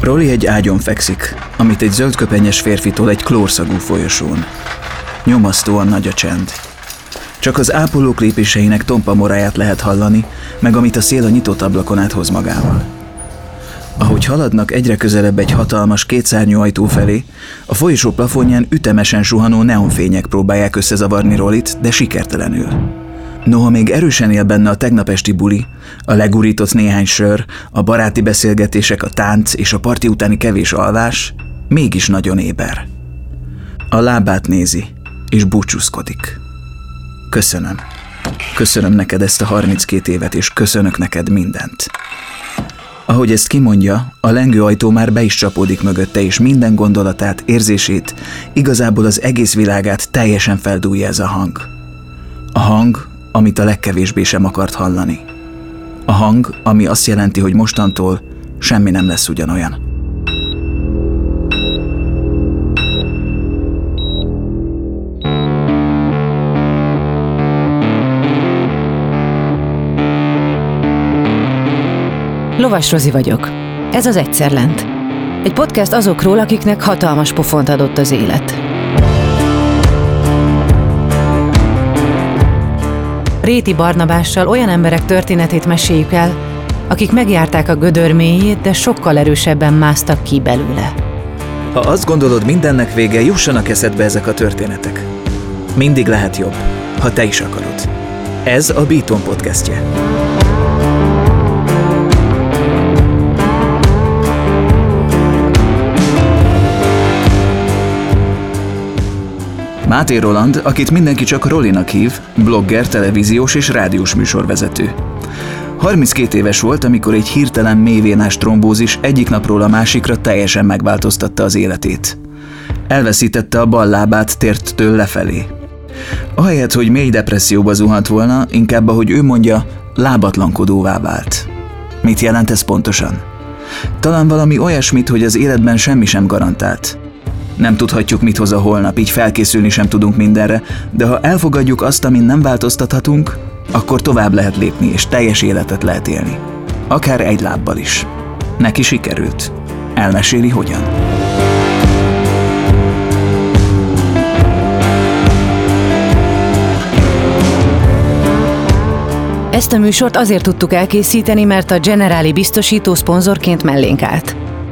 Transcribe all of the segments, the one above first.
Roli egy ágyon fekszik, amit egy zöldköpenyes férfitól egy klórszagú folyosón. Nyomasztóan nagy a csend. Csak az ápolók lépéseinek tompa moráját lehet hallani, meg amit a szél a nyitott ablakon áthoz magával. Ahogy haladnak egyre közelebb egy hatalmas kétszárnyú ajtó felé, a folyosó plafonján ütemesen suhanó neonfények próbálják összezavarni Rolit, de sikertelenül. Noha még erősen él benne a tegnap esti buli, a legurított néhány sör, a baráti beszélgetések, a tánc és a parti utáni kevés alvás, mégis nagyon éber. A lábát nézi, és búcsúzkodik. Köszönöm. Köszönöm neked ezt a 32 évet, és köszönök neked mindent. Ahogy ezt kimondja, a lengőajtó már be is csapódik mögötte, és minden gondolatát, érzését, igazából az egész világát teljesen feldúlja ez a hang. A hang, amit a legkevésbé sem akart hallani. A hang, ami azt jelenti, hogy mostantól semmi nem lesz ugyanolyan. Lovas Rozi vagyok. Ez az Egyszer Lent. Egy podcast azokról, akiknek hatalmas pofont adott az élet. Réti Barnabással olyan emberek történetét meséljük el, akik megjárták a gödör mélyét, de sokkal erősebben másztak ki belőle. Ha azt gondolod, mindennek vége, jussanak eszedbe ezek a történetek. Mindig lehet jobb, ha te is akarod. Ez a Beaton podcastje. Máté Roland, akit mindenki csak Rolinak hív, blogger, televíziós és rádiós műsorvezető. 32 éves volt, amikor egy hirtelen mélyvénás trombózis egyik napról a másikra teljesen megváltoztatta az életét. Elveszítette a bal lábát térttől lefelé. Ahelyett, hogy mély depresszióba zuhant volna, inkább, ahogy ő mondja, lábatlankodóvá vált. Mit jelent ez pontosan? Talán valami olyasmit, hogy az életben semmi sem garantált. Nem tudhatjuk, mit hoz a holnap, így felkészülni sem tudunk mindenre, de ha elfogadjuk azt, amin nem változtathatunk, akkor tovább lehet lépni, és teljes életet lehet élni. Akár egy lábbal is. Neki sikerült. Elmeséli hogyan. Ezt a műsort azért tudtuk elkészíteni, mert a Generáli biztosító szponzorként mellénk állt.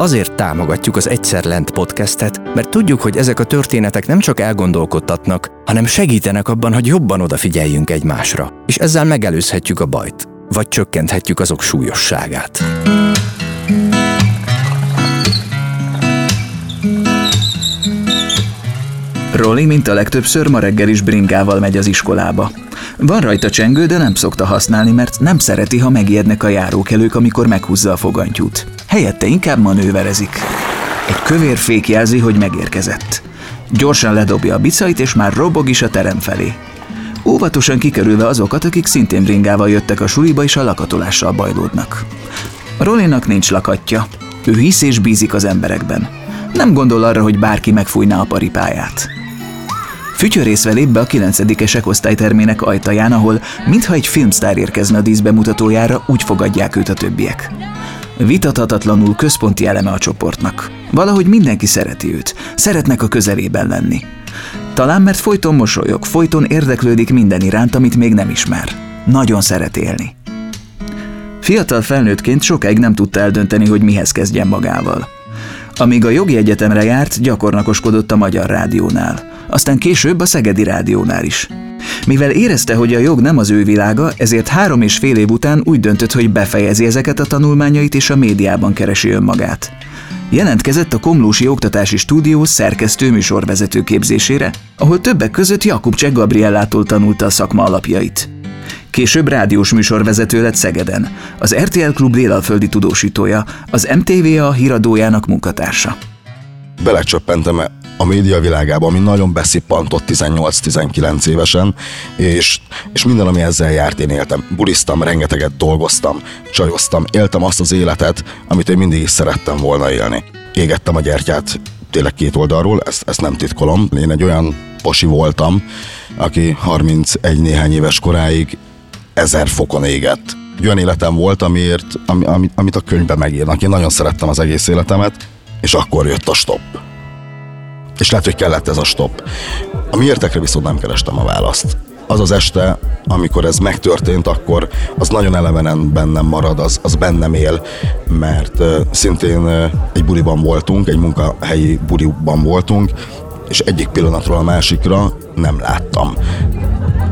Azért támogatjuk az Egyszer Lent podcastet, mert tudjuk, hogy ezek a történetek nem csak elgondolkodtatnak, hanem segítenek abban, hogy jobban odafigyeljünk egymásra, és ezzel megelőzhetjük a bajt, vagy csökkenthetjük azok súlyosságát. Rolly, mint a legtöbbször, ma reggel is bringával megy az iskolába. Van rajta csengő, de nem szokta használni, mert nem szereti, ha megijednek a járókelők, amikor meghúzza a fogantyút. Helyette inkább manőverezik. Egy kövér fék jelzi, hogy megérkezett. Gyorsan ledobja a bicait, és már robog is a terem felé. Óvatosan kikerülve azokat, akik szintén bringával jöttek a suliba, és a lakatolással bajlódnak. Rolinak nincs lakatja. Ő hisz és bízik az emberekben. Nem gondol arra, hogy bárki megfújná a paripáját. Fütyörészve lép be a 9-esek osztálytermének ajtaján, ahol mintha egy filmsztár érkezne a díszbemutatójára, úgy fogadják őt a többiek. Vitathatatlanul központi eleme a csoportnak. Valahogy mindenki szereti őt, szeretnek a közelében lenni. Talán mert folyton mosolyog, folyton érdeklődik minden iránt, amit még nem ismer. Nagyon szeret élni. Fiatal felnőttként sokáig nem tudta eldönteni, hogy mihez kezdjen magával. Amíg a jogi egyetemre járt, gyakornakoskodott a Magyar Rádiónál, aztán később a Szegedi Rádiónál is. Mivel érezte, hogy a jog nem az ő világa, ezért három és fél év után úgy döntött, hogy befejezi ezeket a tanulmányait és a médiában keresi önmagát. Jelentkezett a Komlósi Oktatási Stúdió szerkesztő műsorvezető képzésére, ahol többek között Jakub Cseh Gabriellától tanulta a szakma alapjait. Később rádiós műsorvezető lett Szegeden, az RTL Klub délalföldi tudósítója, az MTV a híradójának munkatársa. Belecsöppentem a média világába, ami nagyon beszippantott 18-19 évesen, és, és minden, ami ezzel járt, én éltem. Bulisztam, rengeteget dolgoztam, csajoztam, éltem azt az életet, amit én mindig is szerettem volna élni. Égettem a gyertyát tényleg két oldalról, ezt, ezt nem titkolom. Én egy olyan pasi voltam, aki 31 néhány éves koráig ezer fokon égett. Olyan életem volt, amiért, ami, amit a könyvben megírnak. Én nagyon szerettem az egész életemet, és akkor jött a stop. És lehet, hogy kellett ez a stop. A miértekre viszont nem kerestem a választ. Az az este, amikor ez megtörtént, akkor az nagyon elevenen bennem marad, az, az bennem él, mert uh, szintén uh, egy buliban voltunk, egy munkahelyi buliban voltunk, és egyik pillanatról a másikra nem láttam.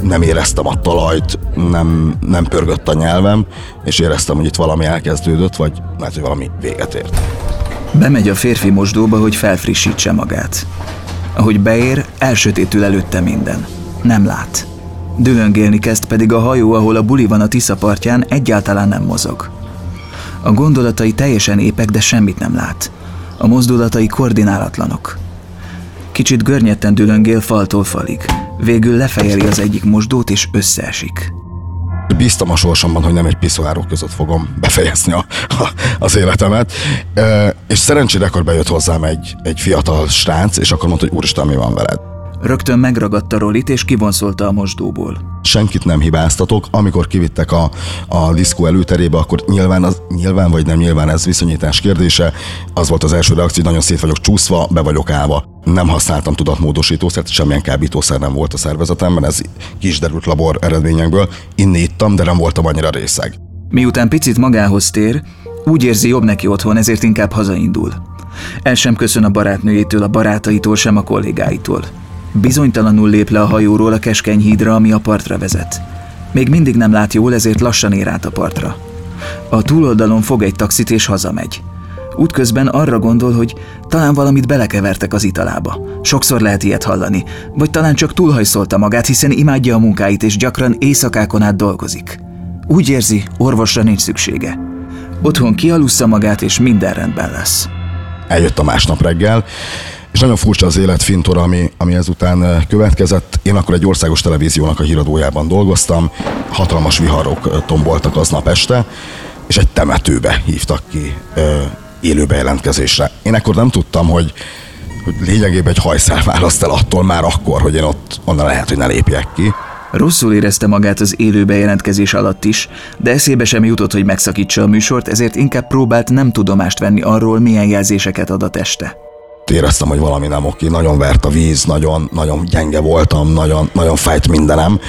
Nem éreztem a talajt, nem, nem pörgött a nyelvem, és éreztem, hogy itt valami elkezdődött, vagy lehet, hogy valami véget ért. Bemegy a férfi mosdóba, hogy felfrissítse magát. Ahogy beér, elsötétül előtte minden. Nem lát. Dülöngélni kezd pedig a hajó, ahol a buli van a Tisza partján, egyáltalán nem mozog. A gondolatai teljesen épek, de semmit nem lát. A mozdulatai koordinálatlanok. Kicsit görnyetten dülöngél faltól falig. Végül lefejeli az egyik mosdót és összeesik. Bíztam a sorsomban, hogy nem egy piszoárok között fogom befejezni a, a, az életemet. E, és szerencsére akkor bejött hozzám egy, egy fiatal srác, és akkor mondta, hogy úristen, mi van veled? Rögtön megragadta Rolit és kivonszolta a mosdóból. Senkit nem hibáztatok, amikor kivittek a, a diszkó előterébe, akkor nyilván, az, nyilván vagy nem nyilván ez viszonyítás kérdése. Az volt az első reakció, hogy nagyon szét vagyok csúszva, be vagyok állva. Nem használtam tudatmódosítószert, semmilyen kábítószer nem volt a szervezetemben, ez kis derült labor eredményekből. Inni ittam, de nem voltam annyira részeg. Miután picit magához tér, úgy érzi jobb neki otthon, ezért inkább hazaindul. El sem köszön a barátnőjétől, a barátaitól, sem a kollégáitól. Bizonytalanul lép le a hajóról a keskeny hídra, ami a partra vezet. Még mindig nem lát jól, ezért lassan ér át a partra. A túloldalon fog egy taxit és hazamegy. Útközben arra gondol, hogy talán valamit belekevertek az italába. Sokszor lehet ilyet hallani, vagy talán csak túlhajszolta magát, hiszen imádja a munkáit és gyakran éjszakákon át dolgozik. Úgy érzi, orvosra nincs szüksége. Otthon kialussza magát, és minden rendben lesz. Eljött a másnap reggel, és nagyon furcsa az élet fintora, ami, ami ezután eh, következett. Én akkor egy országos televíziónak a híradójában dolgoztam, hatalmas viharok eh, tomboltak aznap este, és egy temetőbe hívtak ki eh, élő bejelentkezésre. Én akkor nem tudtam, hogy, hogy lényegében egy hajszál választ el attól már akkor, hogy én ott onnan lehet, hogy ne lépjek ki. Rosszul érezte magát az élő bejelentkezés alatt is, de eszébe sem jutott, hogy megszakítsa a műsort, ezért inkább próbált nem tudomást venni arról, milyen jelzéseket ad a teste éreztem, hogy valami nem oké, nagyon vert a víz, nagyon, nagyon gyenge voltam, nagyon, nagyon fájt mindenem,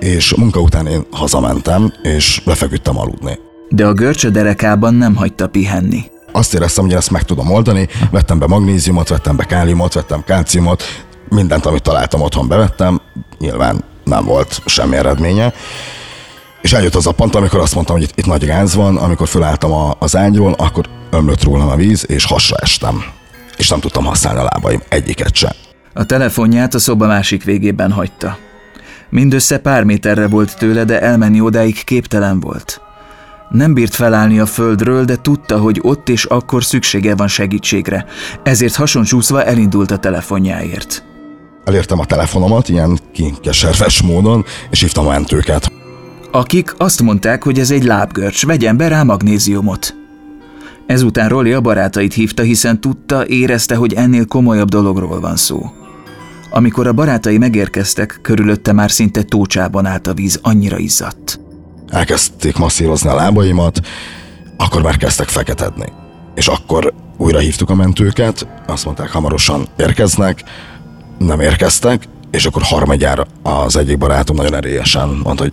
és munka után én hazamentem, és lefeküdtem aludni. De a görcsö derekában nem hagyta pihenni. Azt éreztem, hogy ezt meg tudom oldani, vettem be magnéziumot, vettem be káliumot, vettem kálciumot, mindent, amit találtam otthon bevettem, nyilván nem volt semmi eredménye. És eljött az a pont, amikor azt mondtam, hogy itt, itt nagy gáz van, amikor fölálltam a, az ágyról, akkor ömlött rólam a víz, és hasra estem és nem tudtam használni a lábaim egyiket sem. A telefonját a szoba másik végében hagyta. Mindössze pár méterre volt tőle, de elmenni odáig képtelen volt. Nem bírt felállni a földről, de tudta, hogy ott és akkor szüksége van segítségre, ezért hasoncsúszva elindult a telefonjáért. Elértem a telefonomat ilyen kinkeserves módon, és hívtam a mentőket. Akik azt mondták, hogy ez egy lábgörcs, vegyen be rá magnéziumot. Ezután Roli a barátait hívta, hiszen tudta, érezte, hogy ennél komolyabb dologról van szó. Amikor a barátai megérkeztek, körülötte már szinte tócsában állt a víz, annyira izzadt. Elkezdték masszírozni a lábaimat, akkor már kezdtek feketedni. És akkor újra hívtuk a mentőket, azt mondták, hamarosan érkeznek, nem érkeztek, és akkor harmadjára az egyik barátom nagyon erélyesen mondta, hogy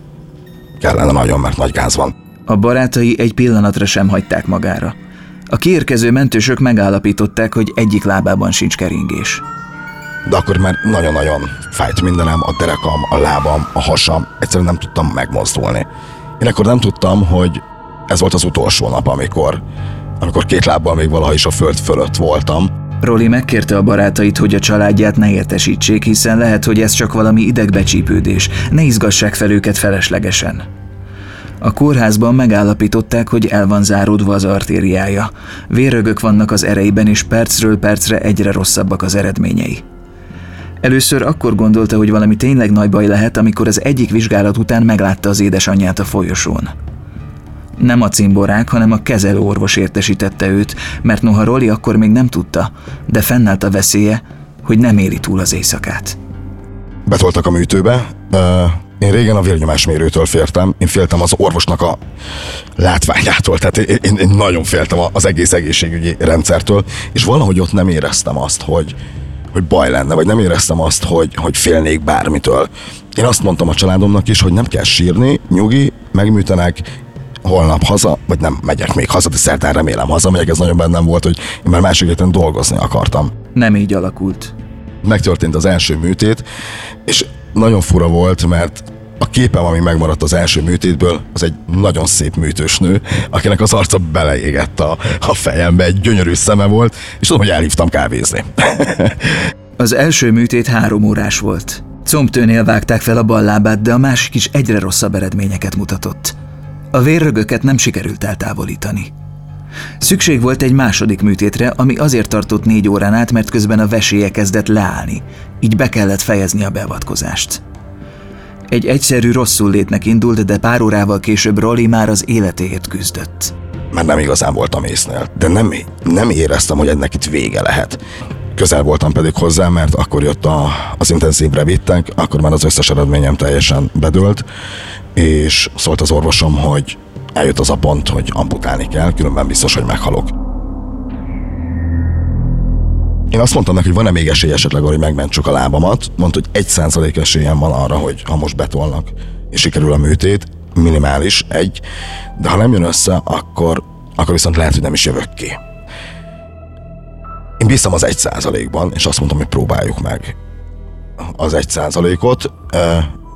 kellene nagyon, mert nagy gáz van. A barátai egy pillanatra sem hagyták magára. A kiérkező mentősök megállapították, hogy egyik lábában sincs keringés. De akkor már nagyon-nagyon fájt mindenem, a derekam, a lábam, a hasam, egyszerűen nem tudtam megmozdulni. Én akkor nem tudtam, hogy ez volt az utolsó nap, amikor, amikor két lábbal még valaha is a föld fölött voltam. Roli megkérte a barátait, hogy a családját ne értesítsék, hiszen lehet, hogy ez csak valami idegbecsípődés, ne izgassák fel őket feleslegesen. A kórházban megállapították, hogy el van záródva az artériája. Vérögök vannak az ereiben, és percről percre egyre rosszabbak az eredményei. Először akkor gondolta, hogy valami tényleg nagy baj lehet, amikor az egyik vizsgálat után meglátta az édesanyját a folyosón. Nem a cimborák, hanem a kezelőorvos értesítette őt, mert noha Roli akkor még nem tudta, de fennállt a veszélye, hogy nem éri túl az éjszakát. Betoltak a műtőbe, én régen a vérnyomásmérőtől féltem, én féltem az orvosnak a látványától, tehát én, én nagyon féltem az egész egészségügyi rendszertől, és valahogy ott nem éreztem azt, hogy, hogy baj lenne, vagy nem éreztem azt, hogy, hogy félnék bármitől. Én azt mondtam a családomnak is, hogy nem kell sírni, nyugi, megműtenek, holnap haza, vagy nem megyek még haza, de szerdán remélem haza megyek, ez nagyon bennem volt, hogy én már másik dolgozni akartam. Nem így alakult. Megtörtént az első műtét, és nagyon fura volt, mert a képem, ami megmaradt az első műtétből, az egy nagyon szép műtős nő, akinek az arca beleégett a, a fejembe, egy gyönyörű szeme volt, és tudom, hogy elhívtam kávézni. az első műtét három órás volt. Combtőnél vágták fel a bal lábát, de a másik is egyre rosszabb eredményeket mutatott. A vérrögöket nem sikerült eltávolítani. Szükség volt egy második műtétre, ami azért tartott négy órán át, mert közben a veséje kezdett leállni, így be kellett fejezni a beavatkozást. Egy egyszerű rosszul létnek indult, de pár órával később Rolly már az életéért küzdött. Már nem igazán voltam észnél, de nem, nem éreztem, hogy ennek itt vége lehet. Közel voltam pedig hozzá, mert akkor jött a, az intenzívre vittek, akkor már az összes eredményem teljesen bedőlt, és szólt az orvosom, hogy eljött az a pont, hogy amputálni kell, különben biztos, hogy meghalok. Én azt mondtam neki, hogy van-e még esély esetleg, hogy megmentsük a lábamat. Mondta, hogy egy százalék esélyem van arra, hogy ha most betolnak, és sikerül a műtét, minimális, egy, de ha nem jön össze, akkor, akkor viszont lehet, hogy nem is jövök ki. Én bíztam az egy százalékban, és azt mondtam, hogy próbáljuk meg az egy százalékot,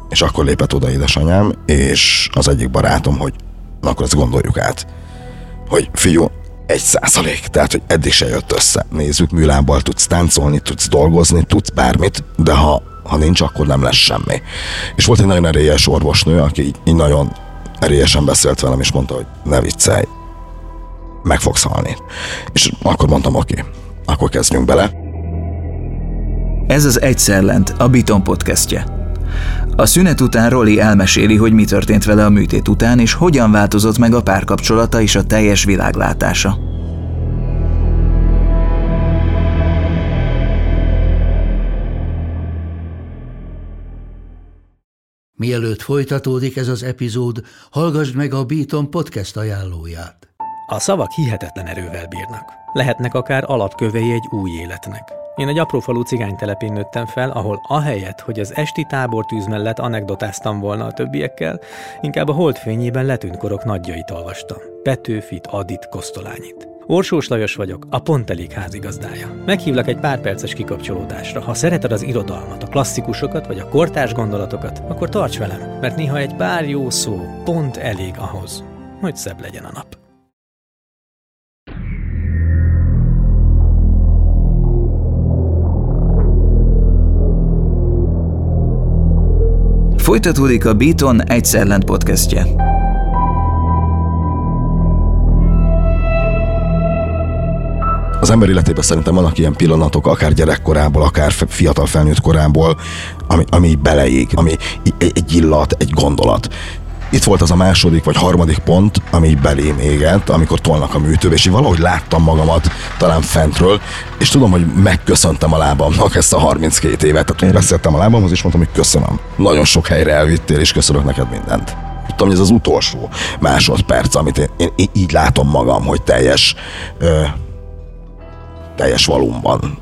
és akkor lépett oda édesanyám, és az egyik barátom, hogy na akkor ezt gondoljuk át, hogy fiú, egy százalék, tehát hogy eddig se jött össze. Nézzük, műlábbal tudsz táncolni, tudsz dolgozni, tudsz bármit, de ha, ha nincs, akkor nem lesz semmi. És volt egy nagyon erélyes orvosnő, aki így, így nagyon erélyesen beszélt velem, és mondta, hogy ne viccelj, meg fogsz halni. És akkor mondtam, oké, akkor kezdjünk bele. Ez az Egyszer Lent, a Biton podcastje. A szünet után Roli elmeséli, hogy mi történt vele a műtét után, és hogyan változott meg a párkapcsolata és a teljes világlátása. Mielőtt folytatódik ez az epizód, hallgassd meg a Beaton podcast ajánlóját. A szavak hihetetlen erővel bírnak. Lehetnek akár alapkövei egy új életnek. Én egy apró cigány telepén nőttem fel, ahol ahelyett, hogy az esti tábortűz mellett anekdotáztam volna a többiekkel, inkább a holdfényében letűnt korok nagyjait olvastam. Petőfit, Adit, Kosztolányit. Orsós Lajos vagyok, a Pont Elég házigazdája. Meghívlak egy pár perces kikapcsolódásra. Ha szereted az irodalmat, a klasszikusokat vagy a kortárs gondolatokat, akkor tarts velem, mert néha egy pár jó szó pont elég ahhoz, hogy szebb legyen a nap. Folytatódik a Beaton Egyszer podcastje. Az ember életében szerintem vannak ilyen pillanatok, akár gyerekkorából, akár fiatal felnőtt korából, ami, ami beleég, ami egy illat, egy gondolat itt volt az a második vagy harmadik pont, ami belém égett, amikor tolnak a műtőbe, és én valahogy láttam magamat talán fentről, és tudom, hogy megköszöntem a lábamnak ezt a 32 évet. Tehát beszéltem a lábamhoz, és mondtam, hogy köszönöm. Nagyon sok helyre elvittél, és köszönök neked mindent. Tudtam, hogy ez az utolsó másodperc, amit én, én, így látom magam, hogy teljes, ö, teljes valumban.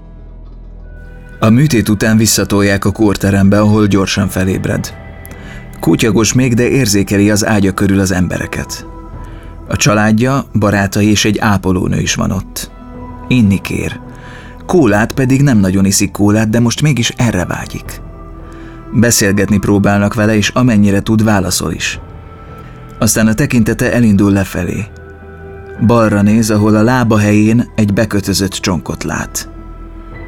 A műtét után visszatolják a kórterembe, ahol gyorsan felébred. Kutyagos még, de érzékeli az ágya körül az embereket. A családja, barátai és egy ápolónő is van ott. Inni kér. Kólát pedig nem nagyon iszik kólát, de most mégis erre vágyik. Beszélgetni próbálnak vele, és amennyire tud, válaszol is. Aztán a tekintete elindul lefelé. Balra néz, ahol a lába helyén egy bekötözött csonkot lát.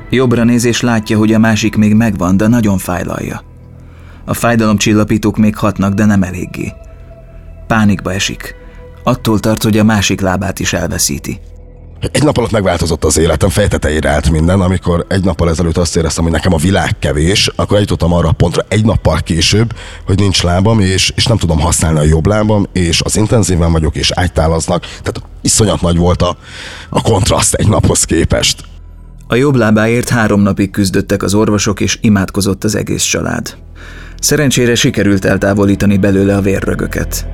Jobbra néz és látja, hogy a másik még megvan, de nagyon fájlalja. A fájdalomcsillapítók még hatnak, de nem eléggé. Pánikba esik. Attól tart, hogy a másik lábát is elveszíti. Egy nap alatt megváltozott az életem, fejtetejére állt minden, amikor egy nappal ezelőtt azt éreztem, hogy nekem a világ kevés, akkor eljutottam arra a pontra egy nappal később, hogy nincs lábam, és, és nem tudom használni a jobb lábam, és az intenzíven vagyok, és ágytálaznak, tehát iszonyat nagy volt a, a kontraszt egy naphoz képest. A jobb lábáért három napig küzdöttek az orvosok, és imádkozott az egész család. Szerencsére sikerült eltávolítani belőle a vérrögöket.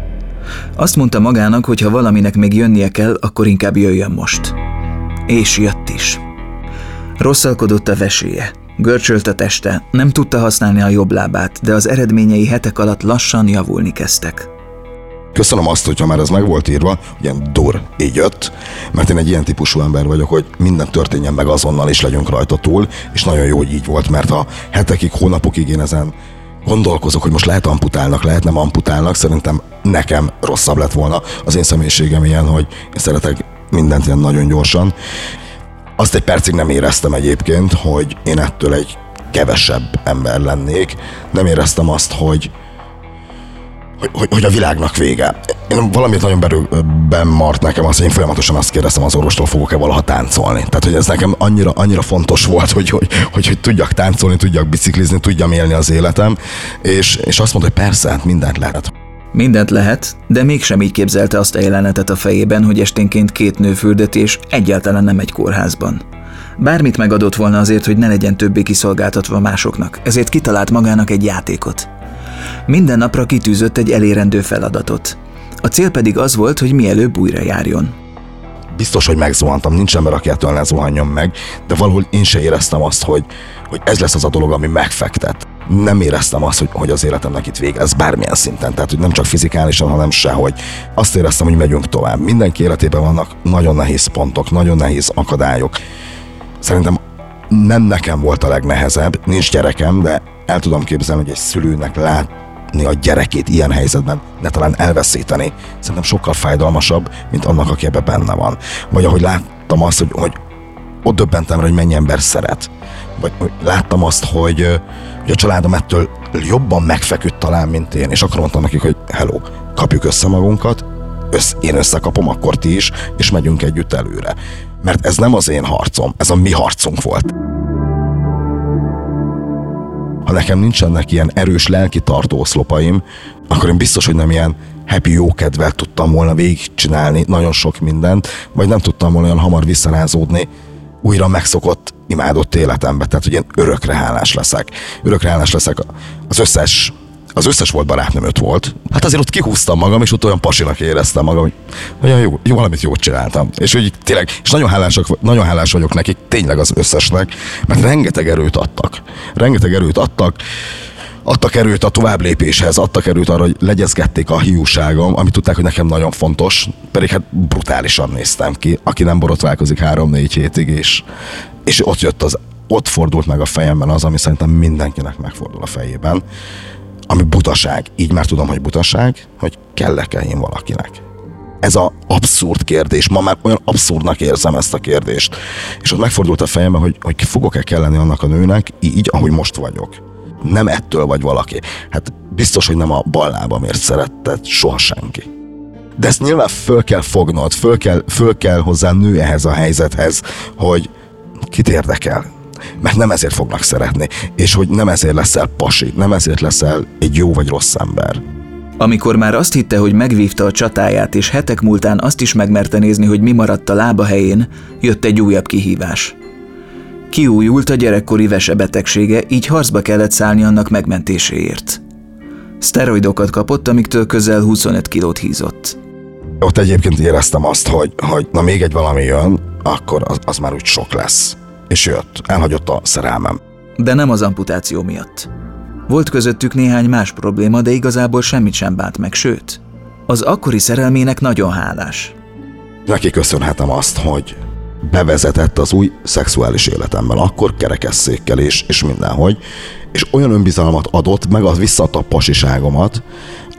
Azt mondta magának, hogy ha valaminek még jönnie kell, akkor inkább jöjjön most. És jött is. Rosszalkodott a veséje. Görcsölt a teste, nem tudta használni a jobb lábát, de az eredményei hetek alatt lassan javulni kezdtek. Köszönöm azt, hogyha már ez meg volt írva, ilyen dur, így jött, mert én egy ilyen típusú ember vagyok, hogy minden történjen meg azonnal, és legyünk rajta túl, és nagyon jó, hogy így volt, mert ha hetekig, hónapokig én ezen gondolkozok, hogy most lehet amputálnak, lehet nem amputálnak, szerintem nekem rosszabb lett volna. Az én személyiségem ilyen, hogy én szeretek mindent ilyen nagyon gyorsan. Azt egy percig nem éreztem egyébként, hogy én ettől egy kevesebb ember lennék. Nem éreztem azt, hogy, hogy, hogy, a világnak vége. Én valamit nagyon belőben mart nekem az, hogy én folyamatosan azt kérdeztem az orvostól, fogok-e valaha táncolni. Tehát, hogy ez nekem annyira, annyira fontos volt, hogy, hogy, hogy, hogy tudjak táncolni, tudjak biciklizni, tudjam élni az életem, és, és azt mondta, hogy persze, hát mindent lehet. Mindent lehet, de mégsem így képzelte azt a jelenetet a fejében, hogy esténként két nő fürdeti és egyáltalán nem egy kórházban. Bármit megadott volna azért, hogy ne legyen többé kiszolgáltatva másoknak, ezért kitalált magának egy játékot. Minden napra kitűzött egy elérendő feladatot. A cél pedig az volt, hogy mielőbb újra járjon. Biztos, hogy megzuhantam, nincs ember, aki ettől ne meg, de valahol én se éreztem azt, hogy, hogy ez lesz az a dolog, ami megfektet. Nem éreztem azt, hogy, hogy az életemnek itt vége, ez bármilyen szinten, tehát hogy nem csak fizikálisan, hanem sehogy. Azt éreztem, hogy megyünk tovább. Mindenki életében vannak nagyon nehéz pontok, nagyon nehéz akadályok. Szerintem nem nekem volt a legnehezebb, nincs gyerekem, de el tudom képzelni, hogy egy szülőnek látni a gyerekét ilyen helyzetben, ne talán elveszíteni, szerintem sokkal fájdalmasabb, mint annak, aki ebben benne van. Vagy ahogy láttam azt, hogy, hogy ott döbbentem rá, hogy mennyi ember szeret. Vagy hogy láttam azt, hogy, hogy a családom ettől jobban megfeküdt talán, mint én, és akkor mondtam nekik, hogy hello, kapjuk össze magunkat, össz, én összekapom, akkor ti is, és megyünk együtt előre. Mert ez nem az én harcom, ez a mi harcunk volt ha nekem nincsenek ilyen erős lelki tartóoszlopaim, akkor én biztos, hogy nem ilyen happy jókedvel tudtam volna végigcsinálni nagyon sok mindent, vagy nem tudtam volna olyan hamar visszarázódni újra megszokott, imádott életembe. Tehát, hogy én örökre hálás leszek. Örökre hálás leszek az összes az összes volt barátnőm öt volt. Hát azért ott kihúztam magam, és ott olyan pasinak éreztem magam, hogy olyan jó, jó valamit jót csináltam. És hogy tényleg, és nagyon, hálásak, nagyon hálás vagyok nekik, tényleg az összesnek, mert rengeteg erőt adtak. Rengeteg erőt adtak, adtak erőt a tovább lépéshez, adtak erőt arra, hogy legyezgették a hiúságom, amit tudták, hogy nekem nagyon fontos, pedig hát brutálisan néztem ki, aki nem borotválkozik három-négy hétig, és, és ott jött az, ott fordult meg a fejemben az, ami szerintem mindenkinek megfordul a fejében, ami butaság. Így már tudom, hogy butaság, hogy kellek-e én valakinek. Ez a abszurd kérdés. Ma már olyan abszurdnak érzem ezt a kérdést. És ott megfordult a fejembe, hogy, hogy fogok-e kelleni annak a nőnek így, ahogy most vagyok. Nem ettől vagy valaki. Hát biztos, hogy nem a bal lábamért szeretted soha senki. De ezt nyilván föl kell fognod, föl kell, föl kell hozzá nő ehhez a helyzethez, hogy kit érdekel, mert nem ezért fognak szeretni, és hogy nem ezért leszel pasi, nem ezért leszel egy jó vagy rossz ember. Amikor már azt hitte, hogy megvívta a csatáját, és hetek múltán azt is megmerte nézni, hogy mi maradt a lába helyén, jött egy újabb kihívás. Kiújult a gyerekkori vesebetegsége, így harcba kellett szállni annak megmentéséért. Szteroidokat kapott, amiktől közel 25 kilót hízott. Ott egyébként éreztem azt, hogy, hogy na még egy valami jön, akkor az, az már úgy sok lesz és jött. Elhagyott a szerelmem. De nem az amputáció miatt. Volt közöttük néhány más probléma, de igazából semmit sem bánt meg, sőt, az akkori szerelmének nagyon hálás. Neki köszönhetem azt, hogy bevezetett az új szexuális életemben, akkor kerekesszékkel és, és mindenhogy, és olyan önbizalmat adott, meg az visszaadta a pasiságomat,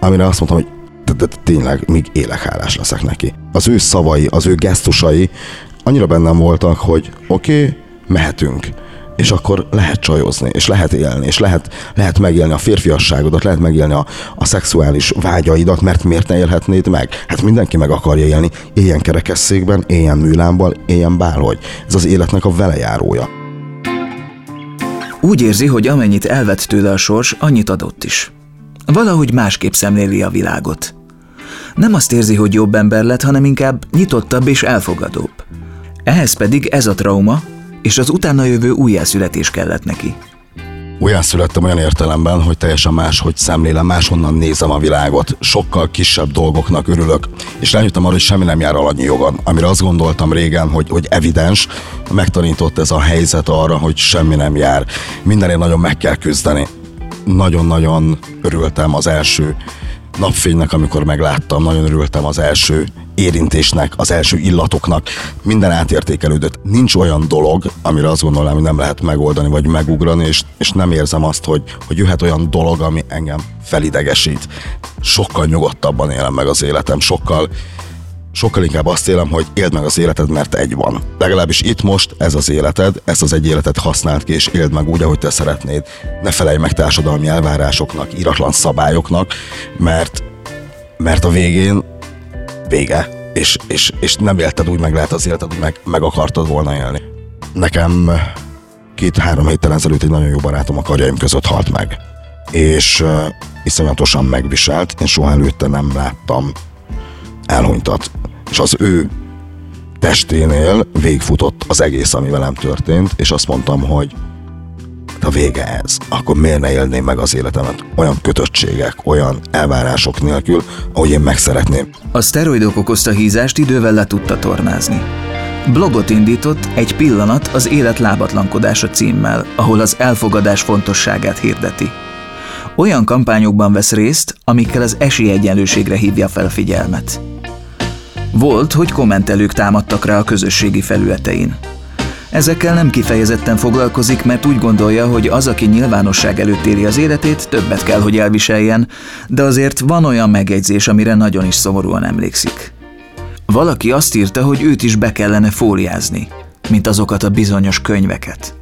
amire azt mondtam, hogy de, de tényleg még élekhálás leszek neki. Az ő szavai, az ő gesztusai annyira bennem voltak, hogy oké, okay, mehetünk. és akkor lehet csajozni, és lehet élni, és lehet, lehet megélni a férfiasságodat, lehet megélni a, a szexuális vágyaidat, mert miért ne élhetnéd meg? Hát mindenki meg akarja élni, éljen kerekesszékben, éljen műlámban, éljen bárhogy. Ez az életnek a velejárója. Úgy érzi, hogy amennyit elvett tőle a sors, annyit adott is. Valahogy másképp szemléli a világot. Nem azt érzi, hogy jobb ember lett, hanem inkább nyitottabb és elfogadóbb. Ehhez pedig ez a trauma és az utána jövő újjászületés kellett neki. Újjászülettem olyan értelemben, hogy teljesen más, hogy szemlélem, máshonnan nézem a világot, sokkal kisebb dolgoknak örülök, és rájöttem arra, hogy semmi nem jár alanyi jogon. Amire azt gondoltam régen, hogy, hogy evidens, megtanított ez a helyzet arra, hogy semmi nem jár. Mindenért nagyon meg kell küzdeni. Nagyon-nagyon örültem az első napfénynek, amikor megláttam, nagyon örültem az első érintésnek, az első illatoknak, minden átértékelődött. Nincs olyan dolog, amire azt gondolom, hogy nem lehet megoldani vagy megugrani, és, és nem érzem azt, hogy, hogy jöhet olyan dolog, ami engem felidegesít. Sokkal nyugodtabban élem meg az életem, sokkal sokkal inkább azt élem, hogy éld meg az életed, mert egy van. Legalábbis itt most ez az életed, ezt az egy életet használd ki, és éld meg úgy, ahogy te szeretnéd. Ne felejj meg társadalmi elvárásoknak, iratlan szabályoknak, mert, mert a végén vége, és, és, és nem élted úgy, meg lehet az életed, hogy meg, meg akartad volna élni. Nekem két-három héttel ezelőtt egy nagyon jó barátom a karjaim között halt meg. És uh, iszonyatosan megviselt, én soha előtte nem láttam elhunytat. És az ő testénél végfutott az egész, ami velem történt, és azt mondtam, hogy a vége ez, akkor miért ne élném meg az életemet olyan kötöttségek, olyan elvárások nélkül, ahogy én meg szeretném. A szteroidok okozta hízást idővel le tudta tornázni. Blogot indított egy pillanat az élet lábatlankodása címmel, ahol az elfogadás fontosságát hirdeti. Olyan kampányokban vesz részt, amikkel az esélyegyenlőségre hívja fel figyelmet. Volt, hogy kommentelők támadtak rá a közösségi felületein. Ezekkel nem kifejezetten foglalkozik, mert úgy gondolja, hogy az, aki nyilvánosság előtt éli az életét, többet kell, hogy elviseljen, de azért van olyan megjegyzés, amire nagyon is szomorúan emlékszik. Valaki azt írta, hogy őt is be kellene fóliázni, mint azokat a bizonyos könyveket.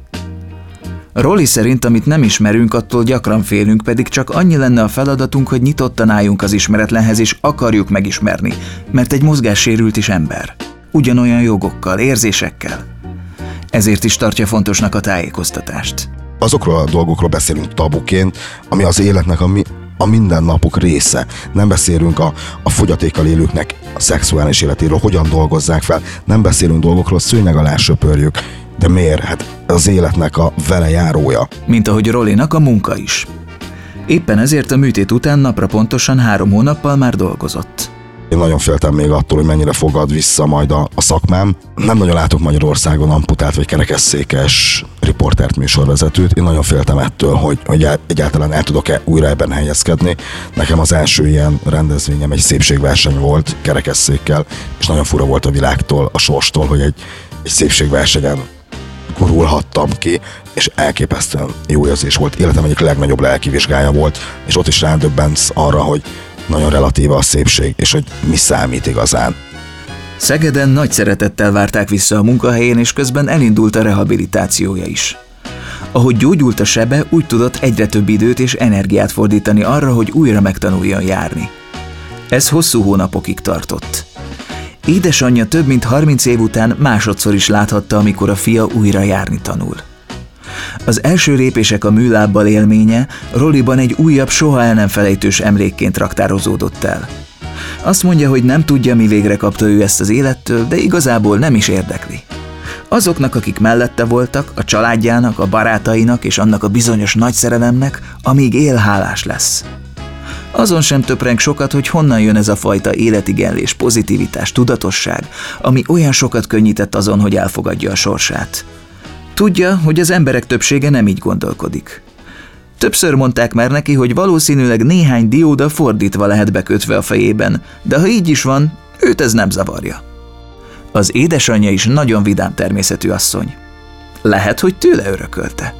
Roli szerint, amit nem ismerünk, attól gyakran félünk, pedig csak annyi lenne a feladatunk, hogy nyitottan álljunk az ismeretlenhez, és akarjuk megismerni, mert egy mozgássérült is ember. Ugyanolyan jogokkal, érzésekkel. Ezért is tartja fontosnak a tájékoztatást. Azokról a dolgokról beszélünk tabuként, ami az életnek a, mi, a mindennapok része. Nem beszélünk a, a fogyatékkal élőknek a szexuális életéről, hogyan dolgozzák fel. Nem beszélünk dolgokról, szőnyeg alá söpörjük. De miért? Hát az életnek a vele járója. Mint ahogy Rolinak a munka is. Éppen ezért a műtét után napra pontosan három hónappal már dolgozott. Én nagyon féltem még attól, hogy mennyire fogad vissza majd a, a szakmám. Nem nagyon látok Magyarországon amputált vagy kerekesszékes riportert műsorvezetőt. Én nagyon féltem ettől, hogy, hogy egyáltalán el tudok-e újra ebben helyezkedni. Nekem az első ilyen rendezvényem egy szépségverseny volt kerekesszékkel, és nagyon fura volt a világtól, a sorstól, hogy egy, egy szépségversenyen gurulhattam ki, és elképesztően jó érzés volt. Életem egyik legnagyobb lelki vizsgája volt, és ott is rádöbbensz arra, hogy nagyon relatíva a szépség, és hogy mi számít igazán. Szegeden nagy szeretettel várták vissza a munkahelyén, és közben elindult a rehabilitációja is. Ahogy gyógyult a sebe, úgy tudott egyre több időt és energiát fordítani arra, hogy újra megtanuljon járni. Ez hosszú hónapokig tartott. Édesanyja több mint 30 év után másodszor is láthatta, amikor a fia újra járni tanul. Az első lépések a műlábbal élménye Roliban egy újabb, soha el nem felejtős emlékként raktározódott el. Azt mondja, hogy nem tudja, mi végre kapta ő ezt az élettől, de igazából nem is érdekli. Azoknak, akik mellette voltak, a családjának, a barátainak és annak a bizonyos nagy szerelemnek, amíg él hálás lesz. Azon sem töpreng sokat, hogy honnan jön ez a fajta életigenlés, pozitivitás, tudatosság, ami olyan sokat könnyített azon, hogy elfogadja a sorsát. Tudja, hogy az emberek többsége nem így gondolkodik. Többször mondták már neki, hogy valószínűleg néhány dióda fordítva lehet bekötve a fejében, de ha így is van, őt ez nem zavarja. Az édesanyja is nagyon vidám természetű asszony. Lehet, hogy tőle örökölte.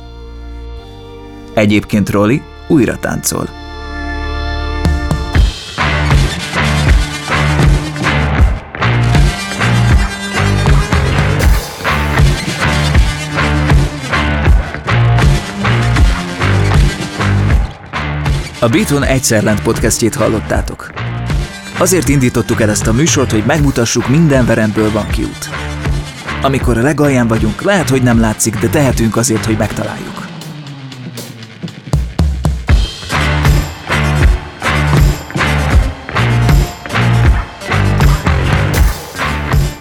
Egyébként Rolly újra táncol. A Beaton Egyszerlent podcastjét hallottátok. Azért indítottuk el ezt a műsort, hogy megmutassuk, minden veremből van kiút. Amikor a legalján vagyunk, lehet, hogy nem látszik, de tehetünk azért, hogy megtaláljuk.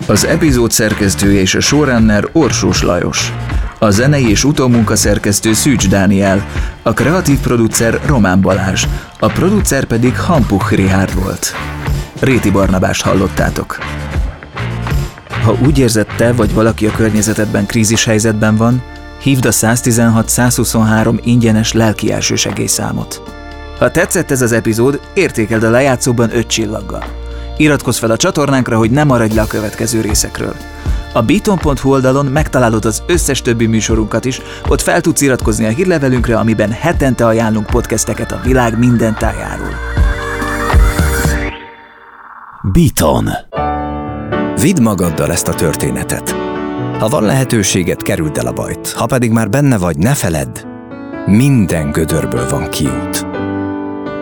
Az epizód szerkesztője és a showrunner Orsós Lajos. A zenei és utómunka szerkesztő Szűcs Dániel, a kreatív producer Román Balázs, a producer pedig Hampuch Richard volt. Réti Barnabást hallottátok. Ha úgy érzed te vagy valaki a környezetedben krízis helyzetben van, hívd a 116-123 ingyenes lelki elsősegélyszámot. Ha tetszett ez az epizód, értékeld a lejátszóban 5 csillaggal. Iratkozz fel a csatornánkra, hogy ne maradj le a következő részekről. A beaton.hu oldalon megtalálod az összes többi műsorunkat is, ott fel tudsz iratkozni a hírlevelünkre, amiben hetente ajánlunk podcasteket a világ minden tájáról. Beaton. Vidd magaddal ezt a történetet. Ha van lehetőséget, kerüld el a bajt. Ha pedig már benne vagy, ne feledd, minden gödörből van kiút.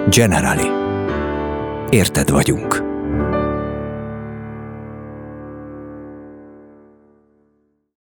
Generali. Érted vagyunk.